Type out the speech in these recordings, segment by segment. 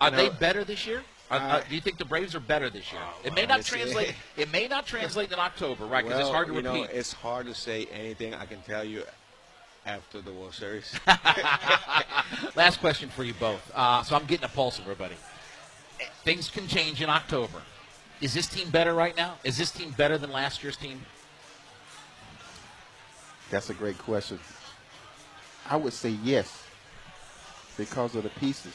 Are know, they better this year? Are- uh, uh, do you think the Braves are better this year? it may not translate. It may not translate in October, right? Because well, it's hard to you repeat. know, it's hard to say anything. I can tell you after the World Series. Last question for you both. Uh, so I'm getting a pulse of everybody. Things can change in October. Is this team better right now? Is this team better than last year's team? That's a great question. I would say yes because of the pieces.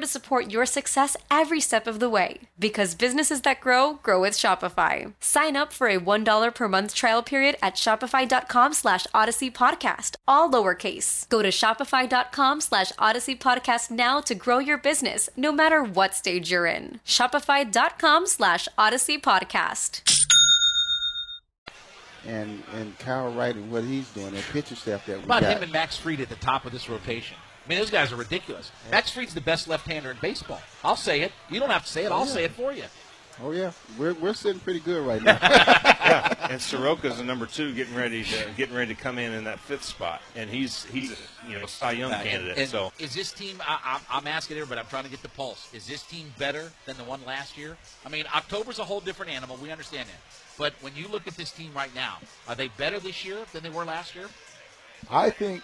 to support your success every step of the way. Because businesses that grow, grow with Shopify. Sign up for a $1 per month trial period at shopify.com slash odyssey podcast, all lowercase. Go to shopify.com slash odyssey podcast now to grow your business, no matter what stage you're in. Shopify.com slash odyssey podcast. And and Kyle Wright and what he's doing, that pitcher staff that we about got. him and Max Fried at the top of this rotation? I mean, those guys are ridiculous. Max Fried's the best left-hander in baseball. I'll say it. You don't have to say it. I'll oh, say it for you. oh yeah, we're we're sitting pretty good right now. yeah, and Soroka's the number two, getting ready to getting ready to come in in that fifth spot, and he's he's a, you know Cy Young candidate. And so is this team? I, I'm, I'm asking everybody. I'm trying to get the pulse. Is this team better than the one last year? I mean, October's a whole different animal. We understand that. But when you look at this team right now, are they better this year than they were last year? I think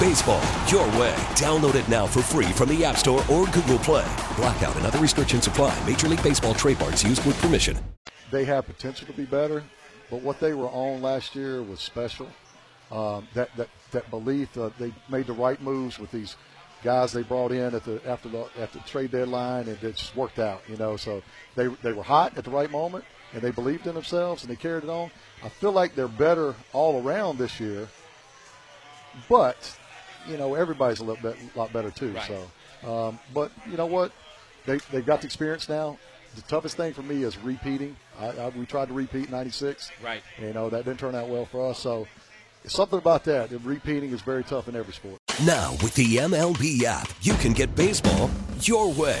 Baseball, your way. Download it now for free from the App Store or Google Play. Blackout and other restrictions apply. Major League Baseball trademarks used with permission. they have potential to be better, but what they were on last year was special. Um, that that that belief uh, they made the right moves with these guys they brought in at the after the at the trade deadline, and it just worked out. You know, so they they were hot at the right moment, and they believed in themselves, and they carried it on. I feel like they're better all around this year, but you know everybody's a little bit lot better too. Right. So, um, but you know what? They they've got the experience now. The toughest thing for me is repeating. I, I, we tried to repeat '96. Right. You know that didn't turn out well for us. So, something about that. The repeating is very tough in every sport. Now, with the MLB app, you can get baseball your way.